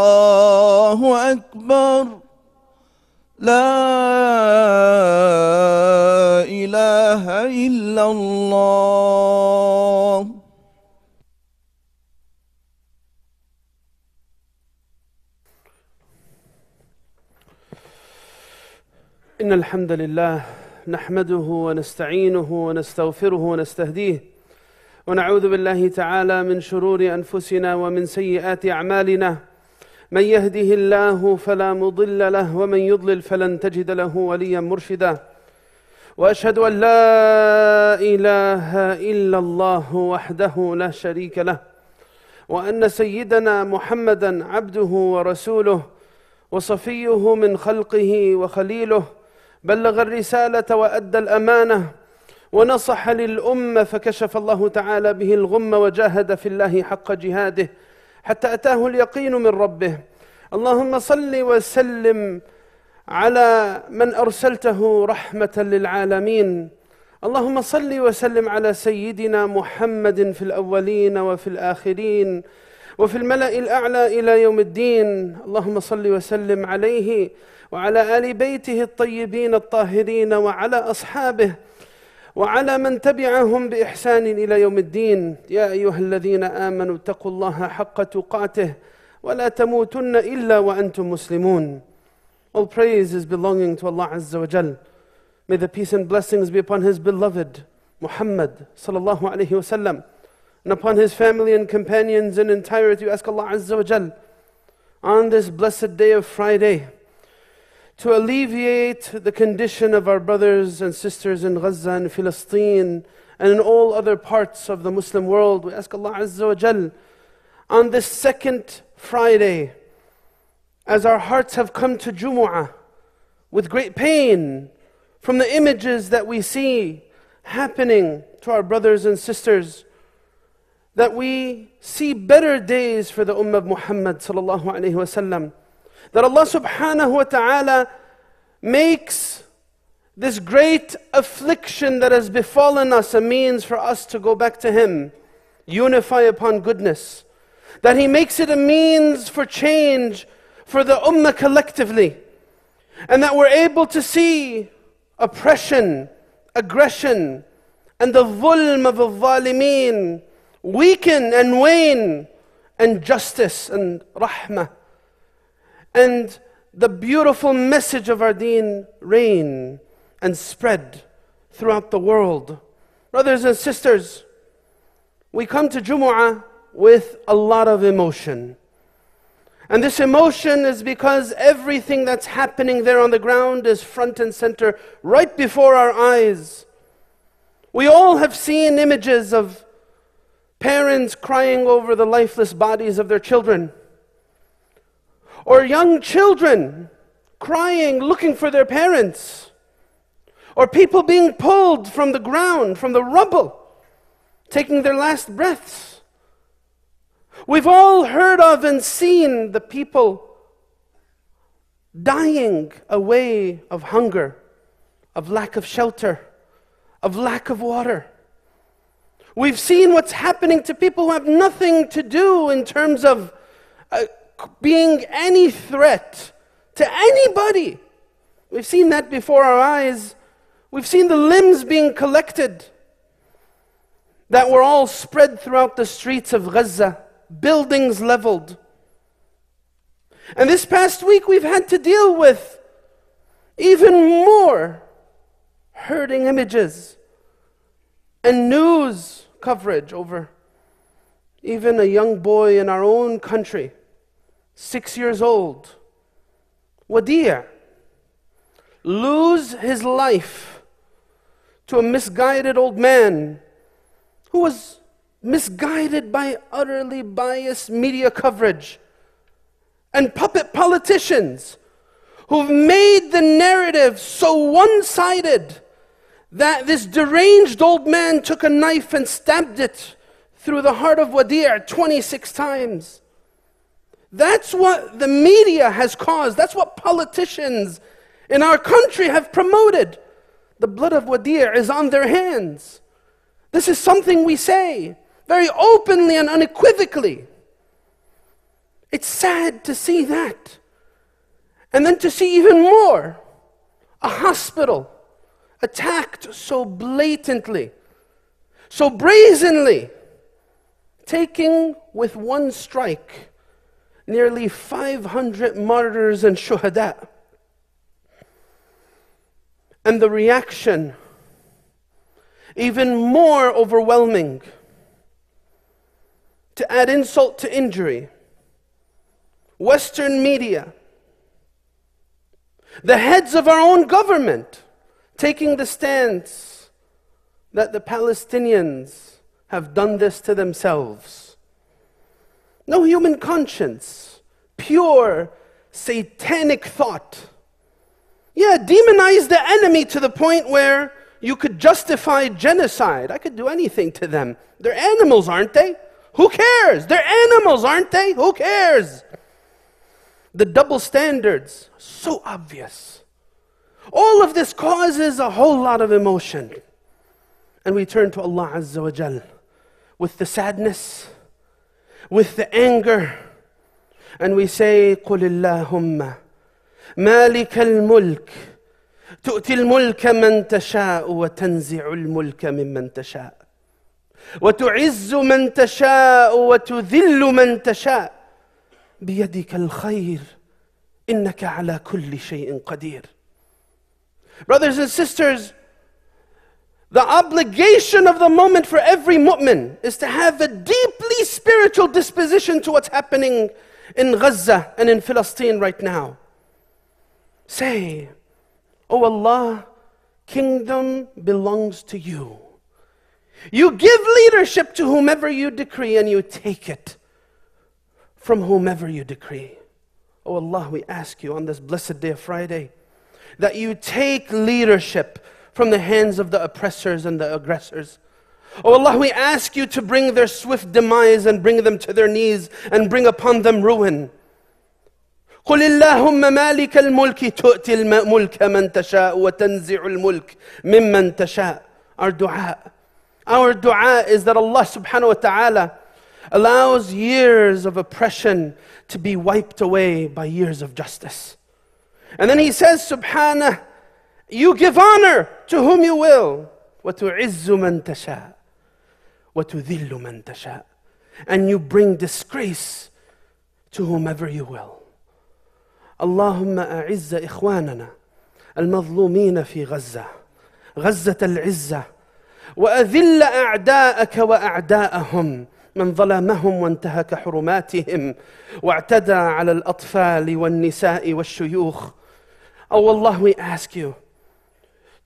الله أكبر. لا إله إلا الله. إن الحمد لله نحمده ونستعينه ونستغفره ونستهديه ونعوذ بالله تعالى من شرور أنفسنا ومن سيئات أعمالنا. من يهده الله فلا مضل له ومن يضلل فلن تجد له وليا مرشدا. وأشهد أن لا إله إلا الله وحده لا شريك له. وأن سيدنا محمدا عبده ورسوله وصفيه من خلقه وخليله بلغ الرسالة وأدى الأمانة ونصح للأمة فكشف الله تعالى به الغم وجاهد في الله حق جهاده حتى أتاه اليقين من ربه. اللهم صل وسلم على من أرسلته رحمة للعالمين. اللهم صل وسلم على سيدنا محمد في الأولين وفي الآخرين. وفي الملأ الأعلى إلى يوم الدين. اللهم صل وسلم عليه وعلى آل بيته الطيبين الطاهرين وعلى أصحابه وعلى من تبعهم بإحسان إلى يوم الدين. يا أيها الذين آمنوا اتقوا الله حق تقاته ولا تموتن إلا وأنتم مسلمون. All praise is belonging to Allah Azza wa Jal. May the peace and blessings be upon His beloved Muhammad sallallahu alayhi wa sallam. And upon his family and companions in entirety. We ask Allah Azza wa Jal on this blessed day of Friday to alleviate the condition of our brothers and sisters in Gaza and Filastin and in all other parts of the Muslim world. We ask Allah Azza wa Jal on this second Friday, as our hearts have come to Jumu'ah with great pain from the images that we see happening to our brothers and sisters, that we see better days for the Ummah of Muhammad sallallahu alayhi wasallam. That Allah subhanahu wa ta'ala makes this great affliction that has befallen us a means for us to go back to Him, unify upon goodness. That He makes it a means for change for the Ummah collectively. And that we're able to see oppression, aggression, and the zulm of the zalimeen weaken and wane, and justice and rahmah. And the beautiful message of our deen reign and spread throughout the world. Brothers and sisters, we come to Jumu'ah with a lot of emotion. And this emotion is because everything that's happening there on the ground is front and center, right before our eyes. We all have seen images of parents crying over the lifeless bodies of their children, or young children crying, looking for their parents, or people being pulled from the ground, from the rubble, taking their last breaths. We've all heard of and seen the people dying away of hunger, of lack of shelter, of lack of water. We've seen what's happening to people who have nothing to do in terms of uh, being any threat to anybody. We've seen that before our eyes. We've seen the limbs being collected that were all spread throughout the streets of Gaza, buildings leveled. And this past week, we've had to deal with even more hurting images and news coverage over even a young boy in our own country, six years old, Wadea, lose his life to a misguided old man who was misguided by utterly biased media coverage and puppet politicians who've made the narrative so one sided that this deranged old man took a knife and stabbed it through the heart of Wadea 26 times. That's what the media has caused. That's what politicians in our country have promoted. The blood of Wadea is on their hands. This is something we say very openly and unequivocally. It's sad to see that. And then to see even more a hospital attacked so blatantly, so brazenly, taking with one strike nearly 500 martyrs and shuhada. And the reaction, even more overwhelming, to add insult to injury, Western media, the heads of our own government, taking the stance that the Palestinians have done this to themselves. No human conscience, pure satanic thought. Yeah, demonize the enemy to the point where you could justify genocide. I could do anything to them. They're animals, aren't they? Who cares? They're animals, aren't they? Who cares? The double standards, so obvious. All of this causes a whole lot of emotion. And we turn to Allah Azza wa Jal with the sadness, with the anger, and we say, قُلِ اللَّهُمَّ مَالِكَ الْمُلْكِ تؤتي الملك من تشاء وتنزع الملك ممن تشاء وتعز من تشاء وتذل من تشاء بيدك الخير انك على كل شيء قدير Brothers and sisters, the obligation of the moment for every mu'min is to have a deeply spiritual disposition to what's happening in Gaza and in Palestine right now. Say, Oh Allah, kingdom belongs to you. You give leadership to whomever you decree and you take it from whomever you decree. Oh Allah, we ask you on this blessed day of Friday that you take leadership from the hands of the oppressors and the aggressors. Oh Allah, we ask you to bring their swift demise and bring them to their knees and bring upon them ruin. قل اللهم مالك الملك تؤتي الملك من تشاء وتنزع الملك ممن تشاء Our dua. Our dua is that Allah subhanahu wa ta'ala allows years of oppression to be wiped away by years of justice. And then he says, Subhanah, you give honor to whom you will. وَتُعِزُّ مَن تَشَاءُ وَتُذِلُّ مَن تَشَاءُ And you bring disgrace to whomever you will. اللهم أعز إخواننا المظلومين في غزة غزة العزة وأذل أعداءك وأعداءهم من ظلمهم وانتهك حرماتهم واعتدى على الأطفال والنساء والشيوخ Oh Allah, we ask you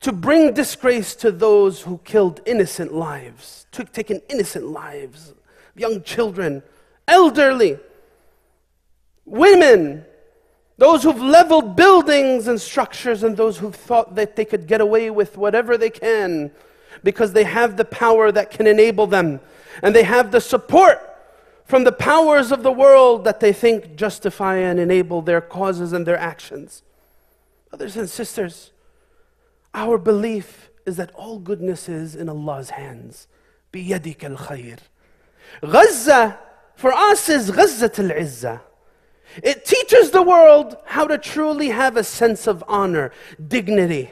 to bring disgrace to those who killed innocent lives, took taken innocent lives, young children, elderly, women, those who've leveled buildings and structures, and those who've thought that they could get away with whatever they can because they have the power that can enable them, and they have the support from the powers of the world that they think justify and enable their causes and their actions. Brothers and sisters, our belief is that all goodness is in Allah's hands. بيدك الخير Gaza for us is غزة العزة It teaches the world how to truly have a sense of honor, dignity.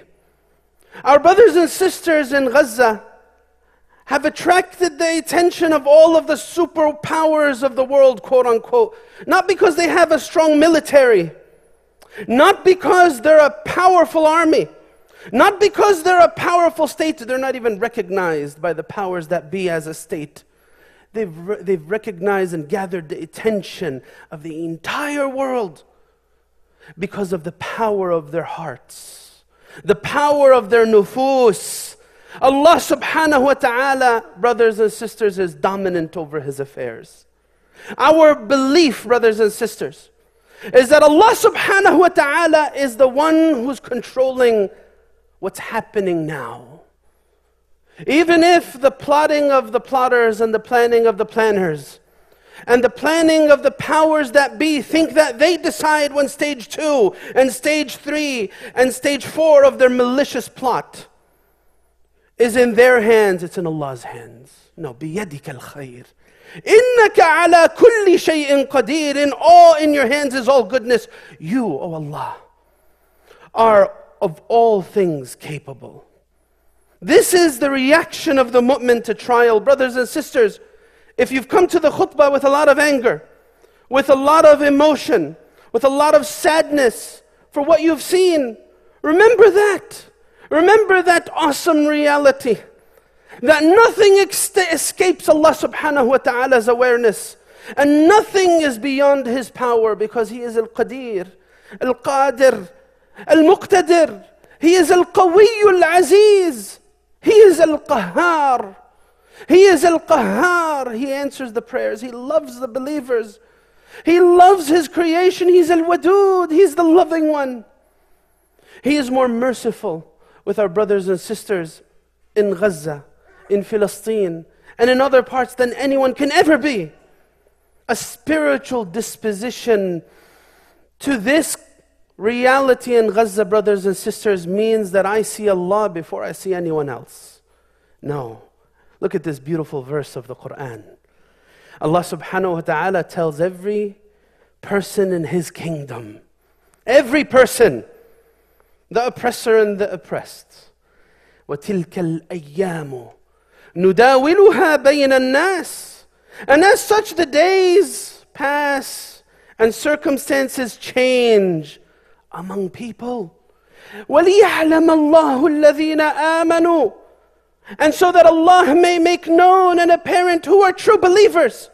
Our brothers and sisters in Gaza have attracted the attention of all of the superpowers of the world, quote unquote, not because they have a strong military, not because they're a powerful army, not because they're a powerful state, they're not even recognized by the powers that be as a state. They've, re- they've recognized and gathered the attention of the entire world because of the power of their hearts, the power of their nufus. Allah subhanahu wa ta'ala, brothers and sisters, is dominant over his affairs. Our belief, brothers and sisters, is that Allah subhanahu wa ta'ala is the one who's controlling what's happening now. Even if the plotting of the plotters and the planning of the planners and the planning of the powers that be think that they decide when stage two and stage three and stage four of their malicious plot is in their hands, it's in Allah's hands. No, بيدك الخير. إنك على كل شيء قدير. In all in your hands is all goodness. You, O oh Allah, are of all things capable. This is the reaction of the mu'min to trial. Brothers and sisters, if you've come to the khutbah with a lot of anger, with a lot of emotion, with a lot of sadness for what you've seen, remember that. Remember that awesome reality that nothing ex- escapes Allah subhanahu wa ta'ala's awareness and nothing is beyond His power because He is Al Qadir, Al Qadir, Al Muqtadir. He is Al Qawi Al Aziz. He is Al Qahhar. He is Al Qahhar. He answers the prayers. He loves the believers. He loves His creation. He's Al Wadud. He's the loving one. He is more merciful with our brothers and sisters in Gaza, in Filastin and in other parts than anyone can ever be. A spiritual disposition to this reality in Gaza, brothers and sisters, means that I see Allah before I see anyone else. No. Look at this beautiful verse of the Quran. Allah subhanahu wa ta'ala tells every person in his kingdom, every person, the oppressor and the oppressed, وَتِلْكَ الْأَيَّامُ نداولها بين الناس And as such the days pass and circumstances change among people. وَلِيَعْلَمَ اللَّهُ الَّذِينَ آمَنُوا And so that Allah may make known and apparent who are true believers.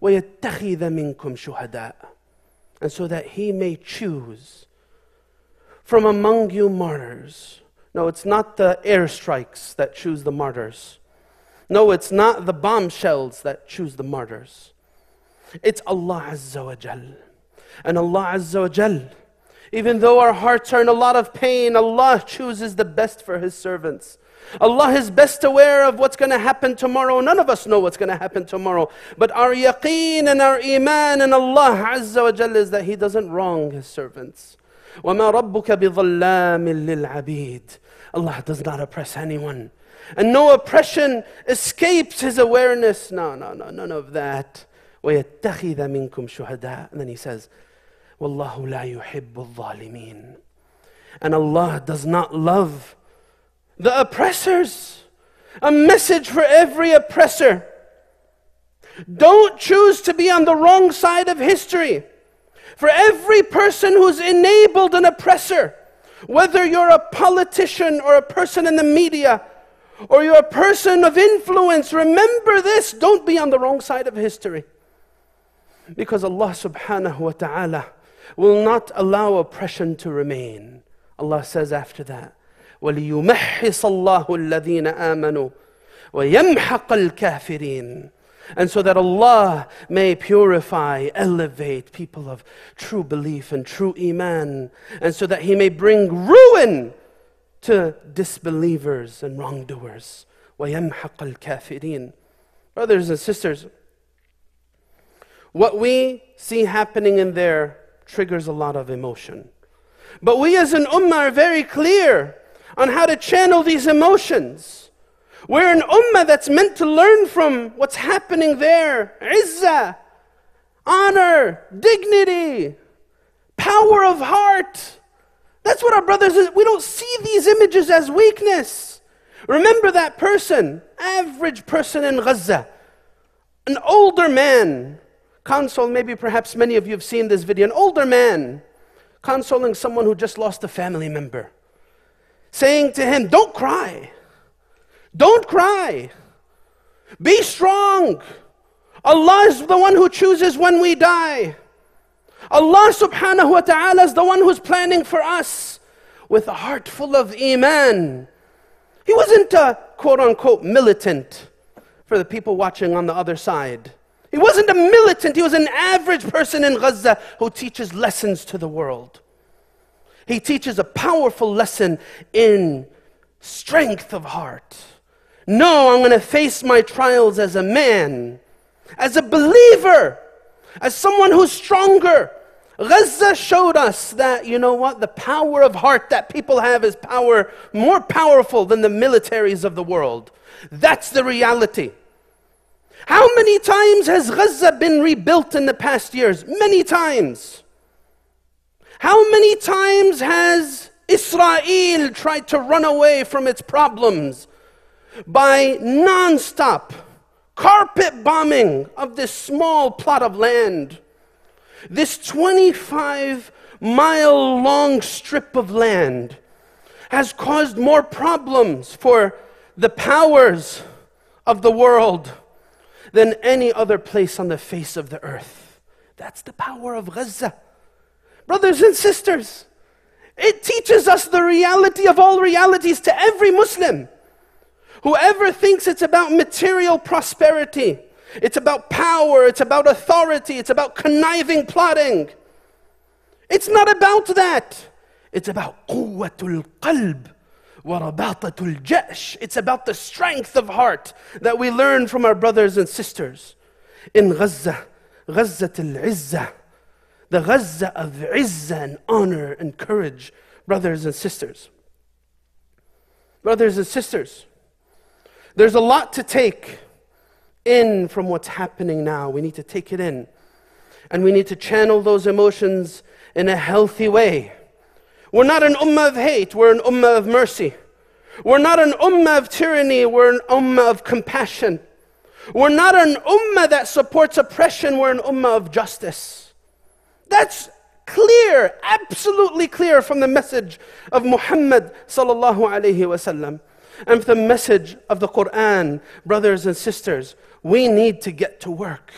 وَيَتَّخِذَ مِنْكُمْ شُهَدَاءَ And so that He may choose from among you martyrs. No, it's not the airstrikes that choose the martyrs. No, it's not the bombshells that choose the martyrs. It's Allah Azza wa Jal. And Allah Azza wa Jal, even though our hearts are in a lot of pain, Allah chooses the best for His servants. Allah is best aware of what's going to happen tomorrow. None of us know what's going to happen tomorrow. But our yaqeen and our iman and Allah Azza wa Jal is that He doesn't wrong His servants. وَمَا رَبُّكَ بِظَلَّامٍ لِلْعَبِيدِ Allah does not oppress anyone. And no oppression escapes His awareness. No, no, no, none of that. وَيَتَّخِذَ مِنْكُمْ شُهَدَاء And then He says, وَاللَّهُ لَا يُحِبُّ الظَّالِمِينَ And Allah does not love the oppressors. A message for every oppressor. Don't choose to be on the wrong side of history. For every person who's enabled an oppressor, whether you're a politician or a person in the media, or you're a person of influence, remember this. Don't be on the wrong side of history. Because Allah subhanahu wa ta'ala will not allow oppression to remain. Allah says after that, وَلِيُمَحِّصَ اللَّهُ الَّذِينَ آمَنُوا وَيَمْحَقَ الْكَافِرِينَ and so that Allah may purify, elevate people of true belief and true Iman, and so that He may bring ruin to disbelievers and wrongdoers. وَيَمْحَقَ الْكَافِرِينَ Brothers and sisters, what we see happening in there triggers a lot of emotion. But we as an ummah are very clear on how to channel these emotions. We're an ummah that's meant to learn from what's happening there. Izzah, honor, dignity, power of heart. That's what our brothers, we don't see these images as weakness. Remember that person, average person in Gaza, an older man, console, maybe perhaps many of you have seen this video, an older man consoling someone who just lost a family member, saying to him, Don't cry. Don't cry. Be strong. Allah is the one who chooses when we die. Allah subhanahu wa ta'ala is the one who's planning for us with a heart full of iman. He wasn't a quote unquote militant for the people watching on the other side. He wasn't a militant, he was an average person in Gaza who teaches lessons to the world. He teaches a powerful lesson in strength of heart. No, I'm going to face my trials as a man, as a believer, as someone who's stronger. Gaza showed us that, you know what, the power of heart that people have is power more powerful than the militaries of the world. That's the reality. How many times has Gaza been rebuilt in the past years? Many times. How many times has Israel tried to run away from its problems by non stop carpet bombing of this small plot of land? This 25 mile long strip of land has caused more problems for the powers of the world than any other place on the face of the earth. That's the power of Gaza. Brothers and sisters, it teaches us the reality of all realities to every Muslim. Whoever thinks it's about material prosperity, it's about power, it's about authority, it's about conniving plotting. It's not about that. It's about quwwatul qalb wa rabatatul jash. It's about the strength of heart that we learn from our brothers and sisters in Gaza, Gaza al the Gaza of Izzah and honor and courage, brothers and sisters. Brothers and sisters, there's a lot to take in from what's happening now. We need to take it in. And we need to channel those emotions in a healthy way. We're not an ummah of hate, we're an ummah of mercy. We're not an ummah of tyranny, we're an ummah of compassion. We're not an ummah that supports oppression, we're an ummah of justice. That's clear, absolutely clear from the message of Muhammad sallallahu alayhi wasallam. And the message of the Quran, brothers and sisters, we need to get to work,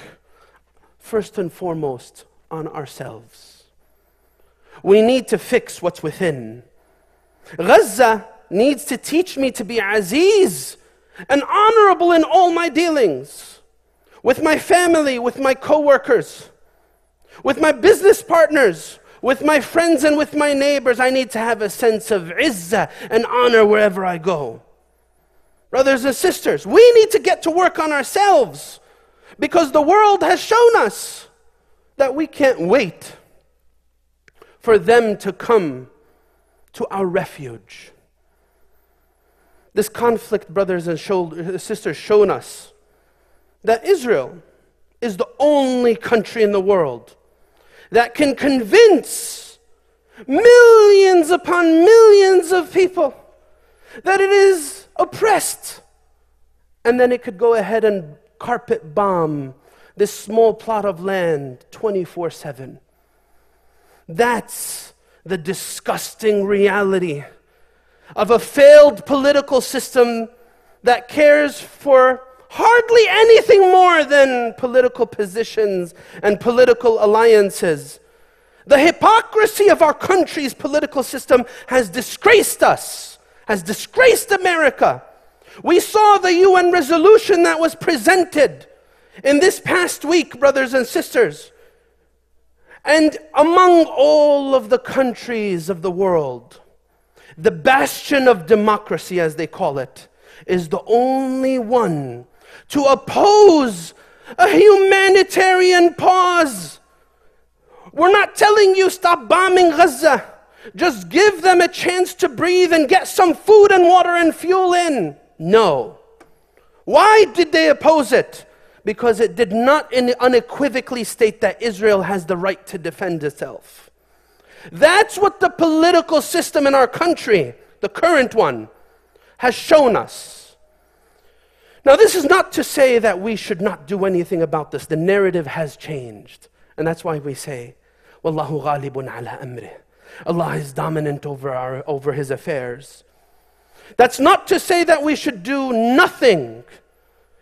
first and foremost, on ourselves. We need to fix what's within. Gaza needs to teach me to be aziz and honorable in all my dealings with my family, with my co-workers, with my business partners, with my friends and with my neighbors. I need to have a sense of izzah and honor wherever I go. Brothers and sisters, we need to get to work on ourselves because the world has shown us that we can't wait for them to come to our refuge. This conflict, brothers and uh, sisters, shown us that Israel is the only country in the world that can convince millions upon millions of people that it is oppressed. And then it could go ahead and carpet bomb this small plot of land 24 7. That's the disgusting reality of a failed political system that cares for hardly anything more than political positions and political alliances. The hypocrisy of our country's political system has disgraced us, has disgraced America. We saw the UN resolution that was presented in this past week, brothers and sisters. And among all of the countries of the world, the bastion of democracy, as they call it, is the only one to oppose a humanitarian pause. We're not telling you stop bombing Gaza. Just give them a chance to breathe and get some food and water and fuel in. No. Why did they oppose it? Because it did not unequivocally state that Israel has the right to defend itself. That's what the political system in our country, the current one, has shown us. Now, this is not to say that we should not do anything about this. The narrative has changed. And that's why we say, Wallahu ghalibun ala amrih. Allah is dominant over, our, over his affairs. That's not to say that we should do nothing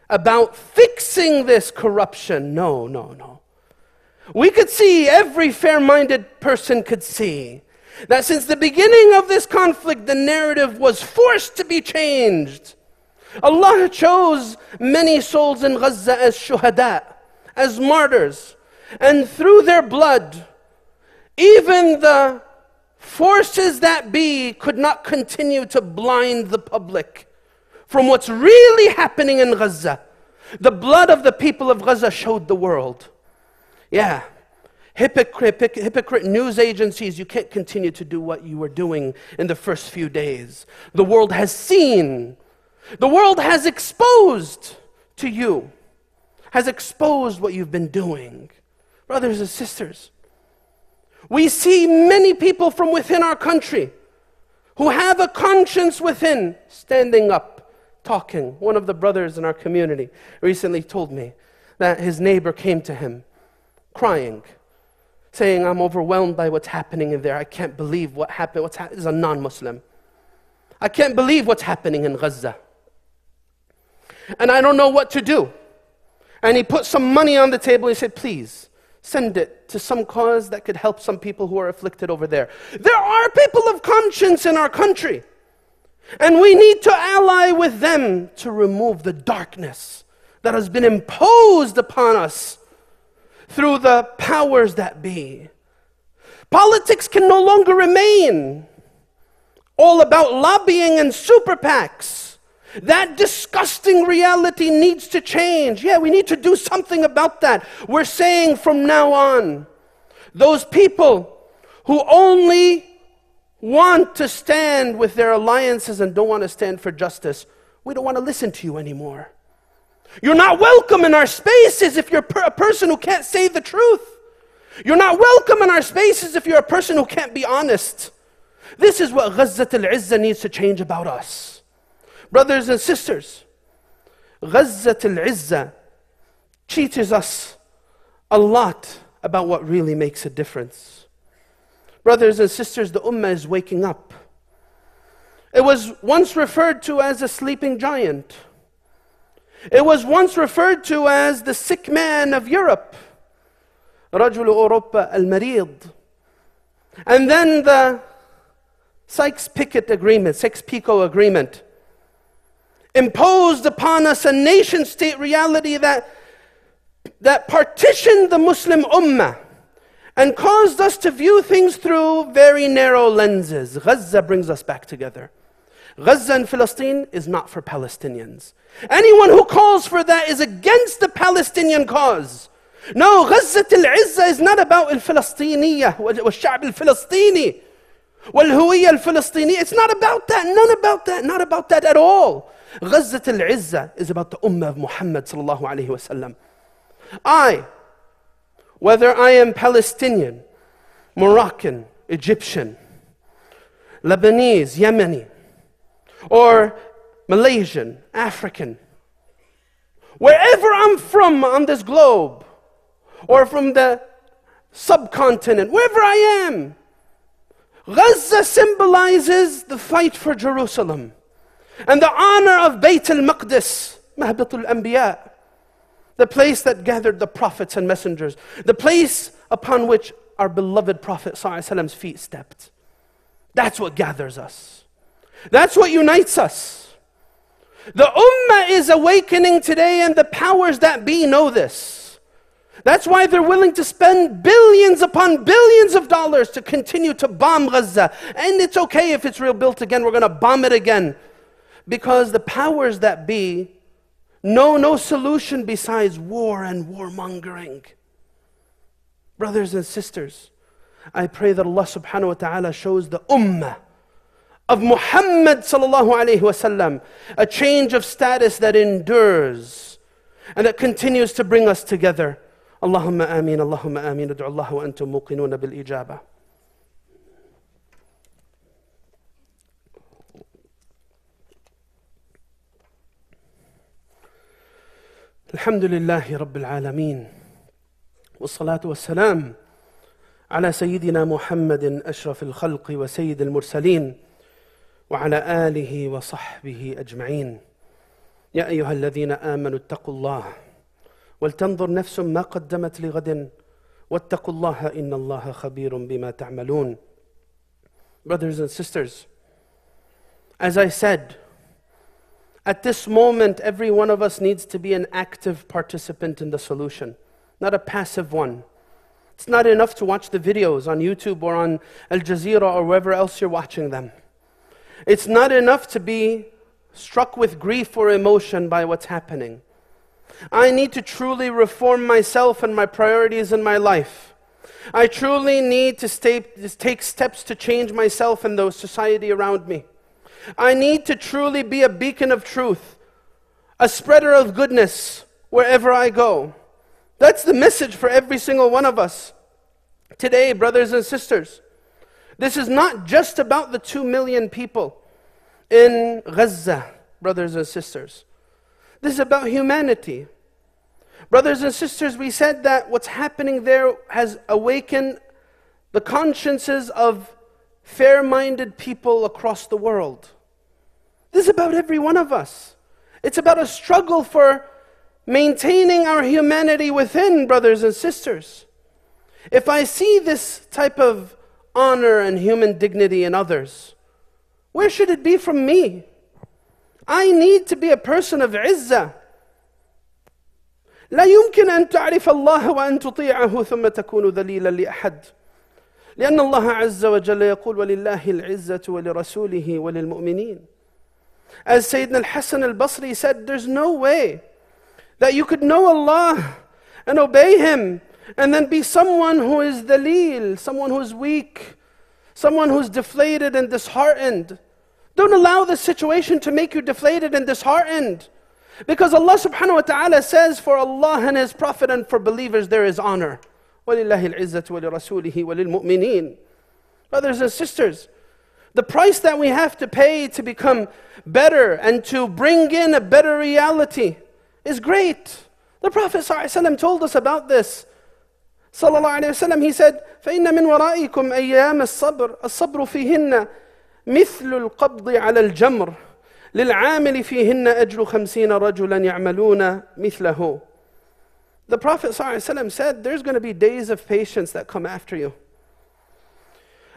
about fixing this corruption. No, no, no. We could see, every fair minded person could see, that since the beginning of this conflict, the narrative was forced to be changed. Allah chose many souls in Gaza as shuhada, as martyrs, and through their blood, even the forces that be could not continue to blind the public from what's really happening in Gaza. The blood of the people of Gaza showed the world. Yeah. Hypocrite, hypocrite news agencies, you can't continue to do what you were doing in the first few days. The world has seen, the world has exposed to you, has exposed what you've been doing. Brothers and sisters, we see many people from within our country who have a conscience within standing up, talking. One of the brothers in our community recently told me that his neighbor came to him crying, saying, I'm overwhelmed by what's happening in there. I can't believe what happened. What's ha-? is a non Muslim. I can't believe what's happening in Gaza. And I don't know what to do. And he put some money on the table. He said, Please, Send it to some cause that could help some people who are afflicted over there. There are people of conscience in our country. And we need to ally with them to remove the darkness that has been imposed upon us through the powers that be. Politics can no longer remain all about lobbying and super PACs. That disgusting reality needs to change. Yeah, we need to do something about that. We're saying from now on, those people who only want to stand with their alliances and don't want to stand for justice, we don't want to listen to you anymore. You're not welcome in our spaces if you're a person who can't say the truth. You're not welcome in our spaces if you're a person who can't be honest. This is what Ghazat al-Izzah needs to change about us. Brothers and sisters, Ghazat al-Izzah teaches us a lot about what really makes a difference. Brothers and sisters, the Ummah is waking up. It was once referred to as a sleeping giant. It was once referred to as the sick man of Europe. رجل أوروبا المريض. And then the Sykes-Picot Agreement, Sykes-Picot Agreement, imposed upon us a nation state reality that, that partitioned the Muslim ummah and caused us to view things through very narrow lenses. Gaza brings us back together. Gaza and Palestine is not for Palestinians. Anyone who calls for that is against the Palestinian cause. No, Gaza al-Izzah is not about al-Palestiniya, wal-Sha'b al-Falastini, wal-Huwiyya al-Falastini. It's not about that, none about that, not about that at all. Ghazat al-Izzah is about the Ummah of Muhammad sallallahu wasallam. I, whether I am Palestinian, Moroccan, Egyptian, Lebanese, Yemeni, or Malaysian, African, wherever I'm from on this globe, or from the subcontinent, wherever I am, Gaza symbolizes the fight for Jerusalem. And the honor of Bayt al-Maqdis, Mahbatul Anbiya, the place that gathered the prophets and messengers, the place upon which our beloved Prophet ﷺ's feet stepped. That's what gathers us. That's what unites us. The Ummah is awakening today, and the powers that be know this. That's why they're willing to spend billions upon billions of dollars to continue to bomb Gaza. And it's okay if it's rebuilt again, we're going to bomb it again Because the powers that be know no solution besides war and warmongering. Brothers and sisters, I pray that Allah subhanahu wa ta'ala shows the ummah of Muhammad sallallahu alaihi wasallam, a change of status that endures and that continues to bring us together. Allahumma ameen, Allahumma ameen, ادعوا الله وأنتم موقنون بالإجابة. الحمد لله رب العالمين والصلاة والسلام على سيدنا محمد أشرف الخلق وسيد المرسلين وعلى آله وصحبه أجمعين. يا أيها الذين آمنوا اتقوا الله ولتنظر نفس ما قدمت لغد واتقوا الله إن الله خبير بما تعملون. Brothers and sisters, as I said, at this moment, every one of us needs to be an active participant in the solution, not a passive one. It's not enough to watch the videos on YouTube or on Al Jazeera or wherever else you're watching them. It's not enough to be struck with grief or emotion by what's happening. I need to truly reform myself and my priorities in my life. I truly need to, stay, take steps to change myself and the society around me. I need to truly be a beacon of truth, a spreader of goodness wherever I go. That's the message for every single one of us. Today, brothers and sisters, this is not just about the two million people in Gaza, brothers and sisters. This is about humanity. Brothers and sisters, we said that what's happening there has awakened the consciences of fair minded people across the world. This is about every one of us. It's about a struggle for maintaining our humanity within, brothers and sisters. If I see this type of honor and human dignity in others, where should it be from me? I need to be a person of izzah. لا يمكن أن تعرف الله وأن تطيعه ثم تكون ذليلا لأحد لأن الله عز وجل يقول ولله العزة ولرسوله وللمؤمنين As Sayyidina al-Hasan al-Basri said, there's no way that you could know Allah and obey Him and then be someone who is dalil, someone who's weak, someone who's deflated and disheartened. Don't allow this situation to make you deflated and disheartened. Because Allah subhanahu wa ta'ala says, for Allah and His Prophet and for believers there is honor. وَلِلَّهِ الْعِزَّةُ وَلِرَسُولِهِ وَلِلْمُؤْمِنِينَ Brothers and sisters, the price that we have to pay to become better and to bring in a better reality is great. The Prophet ﷺ told us about this. صلى الله عليه وسلم, he said, فإن من ورائكم أيام الصبر الصبر فيهن مثل القبض على الجمر للعامل فيهن أجر خمسين رجلا يعملون مثله The Prophet ﷺ said, there's going to be days of patience that come after you.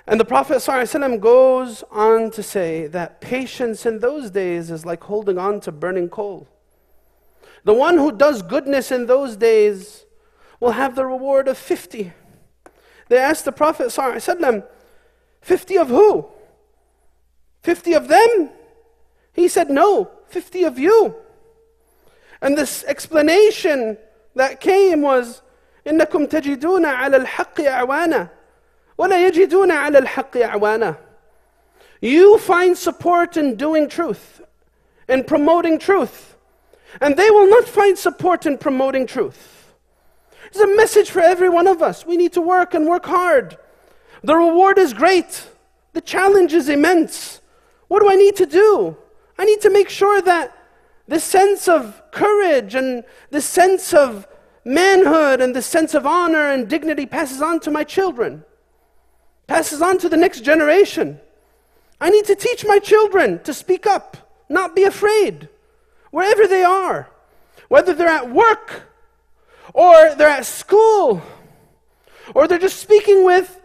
And the Prophet ﷺ goes on to say that patience in those days is like holding on to burning coal. The one who does goodness in those days will have the reward of 50. They asked the Prophet ﷺ, 50 of who? 50 of them? He said, No, 50 of you. And this explanation that came was, إنكم تجدون على الحق أعوانا ولا يجدون على الحق أعوانا. You find support in doing truth, in promoting truth, and they will not find support in promoting truth. It's a message for every one of us. We need to work and work hard. The reward is great. The challenge is immense. What do I need to do? I need to make sure that this sense of courage and this sense of manhood and this sense of honor and dignity passes on to my children, passes on to the next generation. I need to teach my children to speak up, not be afraid, wherever they are, whether they're at work or they're at school or they're just speaking with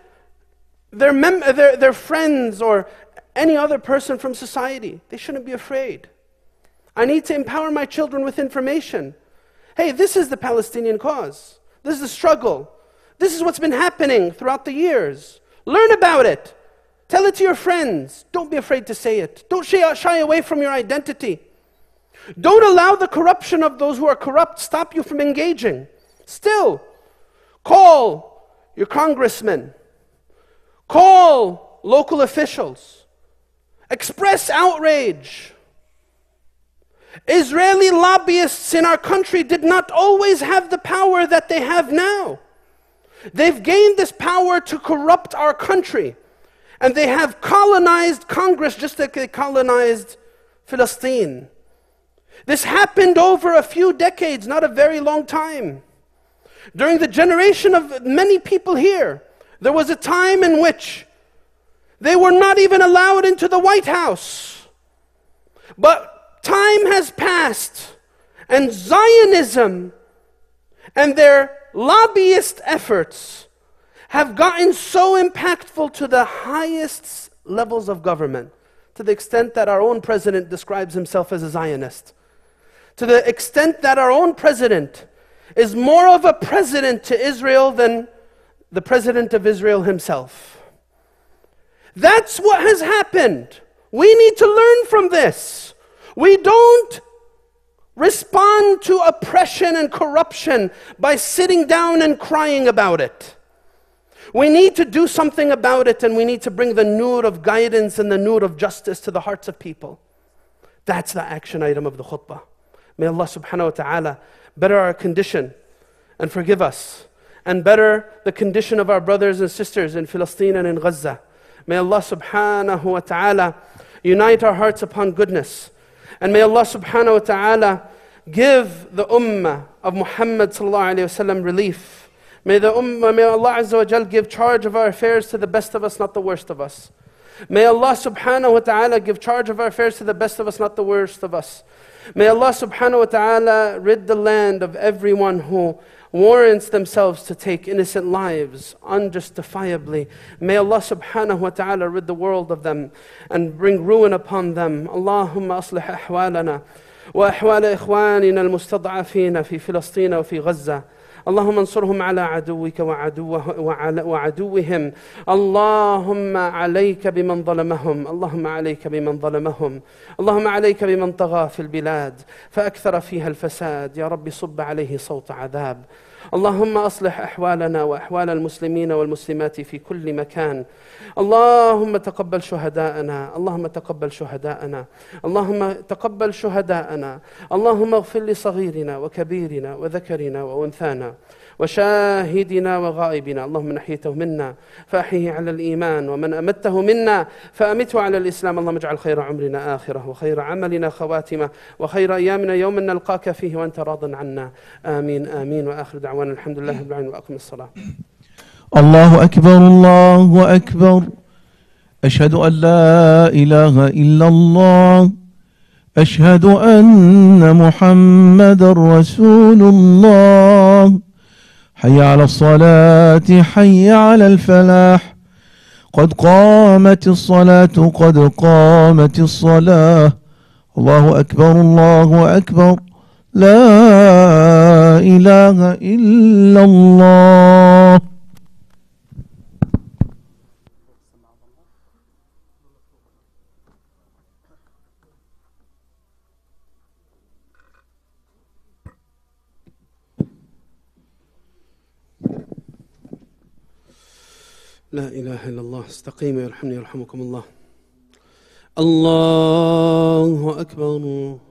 their, mem- their, their friends or any other person from society. They shouldn't be afraid. I need to empower my children with information. Hey, this is the Palestinian cause. This is the struggle. This is what's been happening throughout the years. Learn about it. Tell it to your friends. Don't be afraid to say it. Don't shy away from your identity. Don't allow the corruption of those who are corrupt stop you from engaging. Still, call your congressmen, call local officials, express outrage. Israeli lobbyists in our country did not always have the power that they have now. They've gained this power to corrupt our country. And they have colonized Congress just like they colonized Filastin. This happened over a few decades, not a very long time. During the generation of many people here, there was a time in which they were not even allowed into the White House. But time has passed, and Zionism and their lobbyist efforts have gotten so impactful to the highest levels of government, to the extent that our own president describes himself as a Zionist, to the extent that our own president is more of a president to Israel than the president of Israel himself. That's what has happened. We need to learn from this. We don't respond to oppression and corruption by sitting down and crying about it. We need to do something about it and we need to bring the nur of guidance and the nur of justice to the hearts of people. That's the action item of the khutbah. May Allah subhanahu wa ta'ala better our condition and forgive us and better the condition of our brothers and sisters in Palestine and in Gaza. May Allah subhanahu wa ta'ala unite our hearts upon goodness. And may Allah subhanahu wa ta'ala give the ummah of Muhammad relief. May the ummah, may Allah azza wa jal give charge of our affairs to the best of us, not the worst of us. May Allah subhanahu wa ta'ala give charge of our affairs to the best of us, not the worst of us. May Allah subhanahu wa ta'ala rid the land of everyone who warrants themselves to take innocent lives unjustifiably. May Allah subhanahu wa ta'ala rid the world of them and bring ruin upon them. Allahumma aslih ahwalana wa ahwal ikhwanina al-mustad'afina fi Filastina wa fi Gaza. اللهم انصرهم على عدوك وعدوه وعدوهم. اللهم عليك بمن ظلمهم. اللهم عليك بمن ظلمهم. اللهم عليك بمن طغى في البلاد. فأكثر فيها الفساد. يا رب صب عليه صوت عذاب. اللهم أصلح أحوالنا وأحوال المسلمين والمسلمات في كل مكان. اللهم تقبل شهداءنا. اللهم تقبل شهداءنا. اللهم تقبل شهداءنا. اللهم اغفر لصغيرنا وكبيرنا وذكرنا وأنثانا وشاهدنا وغائبنا. اللهم من أحييته منا فأحيه على الإيمان ومن أمته منا فأمته على الإسلام. اللهم اجعل خير عمرنا آخرة وخير عملنا خواتمة وخير أيامنا يوم نلقاك فيه وأنت راض عنا. آمين آمين. وآخر دعوانا الحمد لله رب العالمين وأقم الصلاة. الله أكبر الله أكبر. أشهد أن لا إله إلا الله. أشهد أن محمد رسول الله. حي على الصلاة حي على الفلاح. قد قامت الصلاة قد قامت الصلاة. الله أكبر الله أكبر. لا إله إلا الله. لا إله إلا الله استقيموا يرحمني يرحمكم الله. الله أكبر.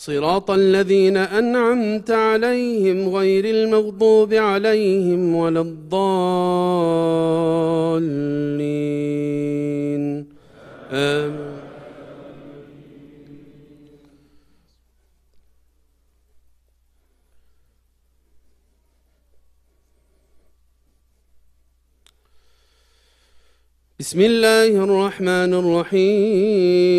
صراط الذين أنعمت عليهم غير المغضوب عليهم ولا الضالين. آمين. بسم الله الرحمن الرحيم.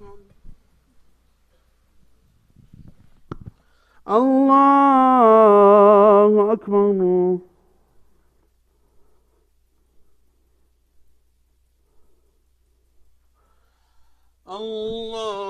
الله أكبر. الله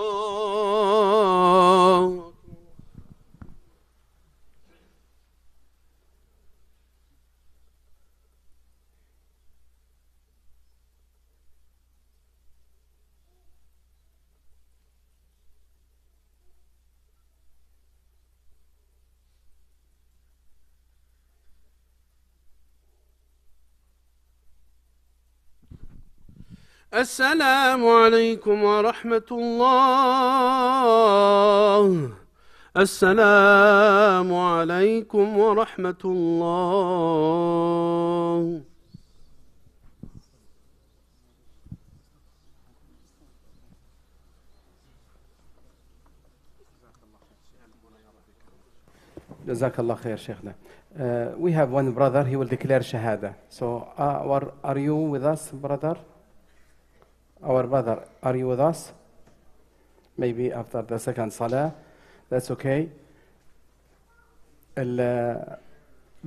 السلام عليكم ورحمة الله السلام عليكم ورحمة الله Jazakallah khair, Sheikhna. Uh, we have one brother, he will declare Shahada. So, uh, are you with us, brother? our brother, are you with us? Maybe after the second salah, that's okay. Uh,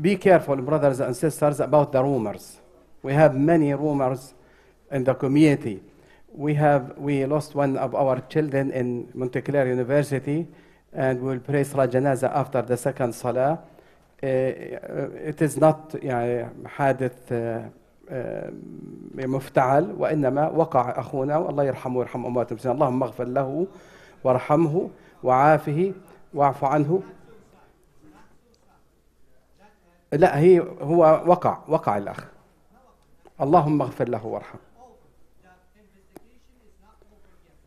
be careful, brothers and sisters, about the rumors. We have many rumors in the community. We, have, we lost one of our children in Montclair University, and we will pray Salah Janaza after the second salah. Uh, it is not you know, hadith. Uh, مفتعل وإنما وقع أخونا والله يرحمه ويرحم أمواته بس اللهم اغفر له وارحمه وعافه واعف عنه. لا هي هو وقع وقع الأخ. اللهم اغفر له وارحمه.